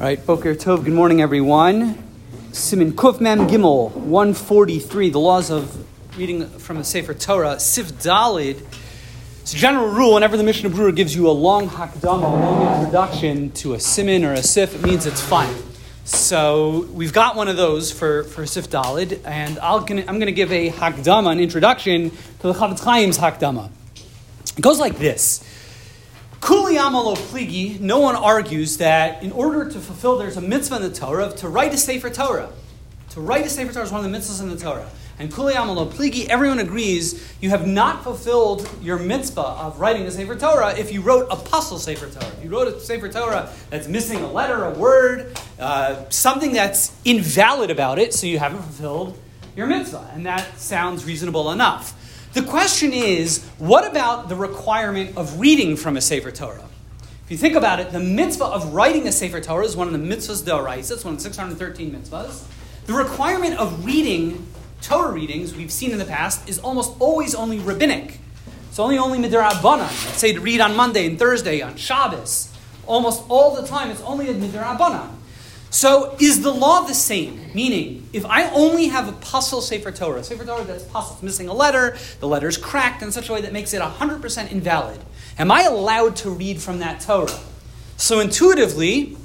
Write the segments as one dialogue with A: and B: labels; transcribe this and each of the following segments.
A: All right, Boker Tov, good morning, everyone. Simin Kuf Mem Gimel, 143, the laws of reading from the Sefer Torah, Sif Dalid. It's a general rule whenever the Mishnah Berurah gives you a long hakdama, a long introduction to a simin or a sif, it means it's fine. So we've got one of those for, for Sif Dalid, and i am going to give a hakdama, an introduction to the Chafetz Chaim's hakdama. It goes like this. Kuli amalo pligi, no one argues that in order to fulfill, there's a mitzvah in the Torah to write a Sefer Torah. To write a Sefer Torah is one of the mitzvahs in the Torah. And kuli amalo pligi, everyone agrees you have not fulfilled your mitzvah of writing a Sefer Torah if you wrote a pasul Sefer Torah. If you wrote a Sefer Torah that's missing a letter, a word, uh, something that's invalid about it, so you haven't fulfilled your mitzvah. And that sounds reasonable enough. The question is, what about the requirement of reading from a Sefer Torah? If you think about it, the mitzvah of writing a Sefer Torah is one of the mitzvahs d'oraisa. It's one of the 613 mitzvahs. The requirement of reading Torah readings, we've seen in the past, is almost always only rabbinic. It's only only midrabanan. Let's say to read on Monday and Thursday, on Shabbos. Almost all the time, it's only a midrabanan. So is the law the same? Meaning, if I only have a pasul Sefer Torah, Sefer Torah that's pasul, it's missing a letter, the letter's cracked in such a way that makes it 100% invalid, am I allowed to read from that Torah? So intuitively,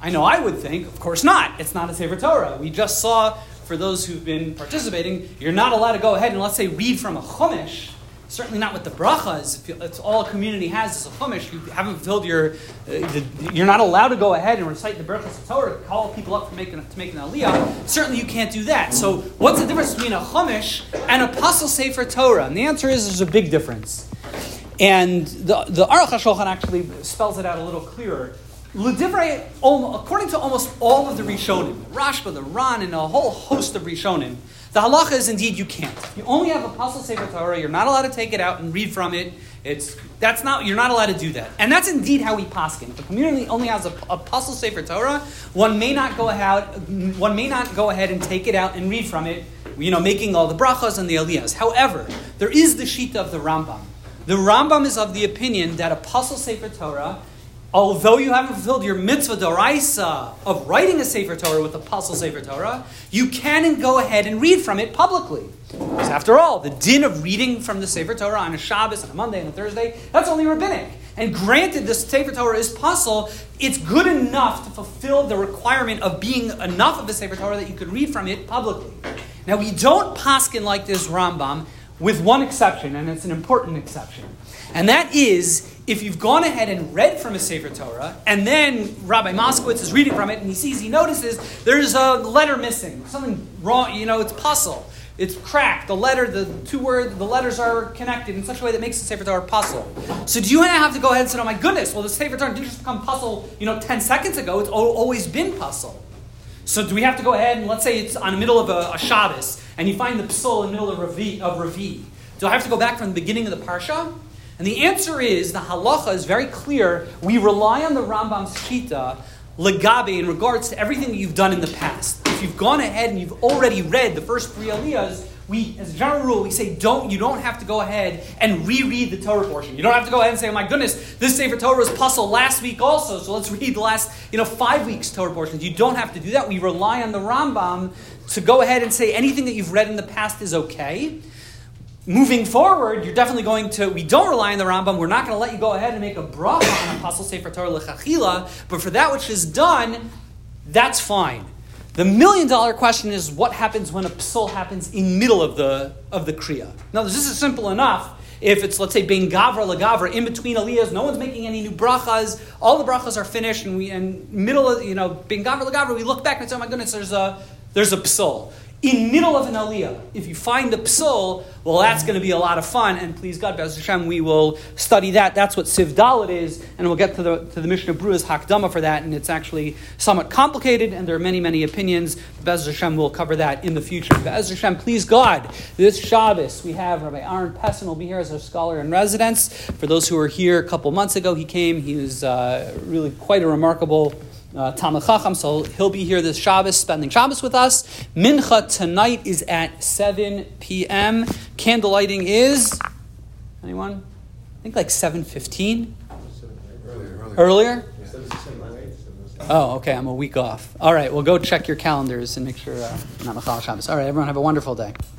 A: I know I would think, of course not. It's not a Sefer Torah. We just saw, for those who've been participating, you're not allowed to go ahead and let's say read from a Chumash certainly not with the bracha is. It's all a community has is a chumash. You haven't fulfilled your, uh, you're not allowed to go ahead and recite the brachas of Torah, to call people up for making, to make an aliyah. Certainly you can't do that. So what's the difference between a chumash and a pasul sefer Torah? And the answer is there's a big difference. And the, the Aruch HaShulchan actually spells it out a little clearer. According to almost all of the Rishonim, Rashba, the Ran, and a whole host of Rishonim, the halacha is indeed you can't. You only have a pasul sefer Torah. You're not allowed to take it out and read from it. It's that's not you're not allowed to do that, and that's indeed how we paskin. The community only has a, a pasul sefer Torah, one may not go ahead one may not go ahead and take it out and read from it. You know, making all the brachas and the aliyahs. However, there is the shita of the Rambam. The Rambam is of the opinion that a pasul sefer Torah although you haven't fulfilled your mitzvah doraisa of writing a Sefer Torah with the a pasul Sefer Torah, you can go ahead and read from it publicly. Because after all, the din of reading from the Sefer Torah on a Shabbos, on a Monday, and a Thursday, that's only rabbinic. And granted, the Sefer Torah is pasul, it's good enough to fulfill the requirement of being enough of a Sefer Torah that you could read from it publicly. Now, we don't paskin like this Rambam, with one exception, and it's an important exception. And that is if you've gone ahead and read from a Sefer Torah, and then Rabbi Moskowitz is reading from it, and he sees, he notices there's a letter missing, something wrong, you know, it's pasul. It's cracked. The letter, the two words, the letters are connected in such a way that makes the Sefer Torah pasul. So do you have to go ahead and say, oh my goodness, well the Sefer Torah didn't just become pasul, you know, 10 seconds ago, it's always been pasul. So do we have to go ahead and let's say it's on the middle of a, a Shabbos, and you find the psul in the middle of Ravi, of Ravi. Do I have to go back from the beginning of the Parsha? And the answer is the halacha is very clear. We rely on the Rambam's shita legabe in regards to everything that you've done in the past. If you've gone ahead and you've already read the first three aliyahs, we, as a general rule, we say don't. You don't have to go ahead and reread the Torah portion. You don't have to go ahead and say, "Oh my goodness, this Sefer Torah was pasul last week also, so let's read the last, you know, five weeks Torah portions." You don't have to do that. We rely on the Rambam to go ahead and say anything that you've read in the past is okay moving forward, you're definitely going to, we don't rely on the Rambam, we're not going to let you go ahead and make a bracha on a pasul Sefer Torah lechachila, but for that which is done, that's fine. The million dollar question is what happens when a psul happens in middle of the, of the kriya? Now, this is simple enough. If it's, let's say, ben gavra legavra, in between aliyahs, no one's making any new brachas, all the brachas are finished, and we, and middle of, you know, ben gavra legavra, we look back and say, oh my goodness, there's a, there's a psul in middle of an aliyah. If you find the psul, well, that's going to be a lot of fun. And please God, Bez Hashem, we will study that. That's what Siv Dalit is, and we'll get to the to the Mishnah Berurah's Hakdama for that. And it's actually somewhat complicated, and there are many many opinions. Bez Hashem will cover that in the future. Bez Hashem, please God, this Shabbos we have Rabbi Aaron Pessin will be here as our scholar in residence. For those who were here a couple months ago, he came. He was uh, really quite a remarkable uh, Chacham, so he'll be here this Shabbos, spending Shabbos with us. Mincha tonight is at 7 p.m. Candle lighting is, anyone? I think like 7.15? Earlier? Earlier? Oh, okay. I'm a week off. All right. Well, go check your calendars and make sure uh, not Machal Shabbos. All right. Everyone have a wonderful day.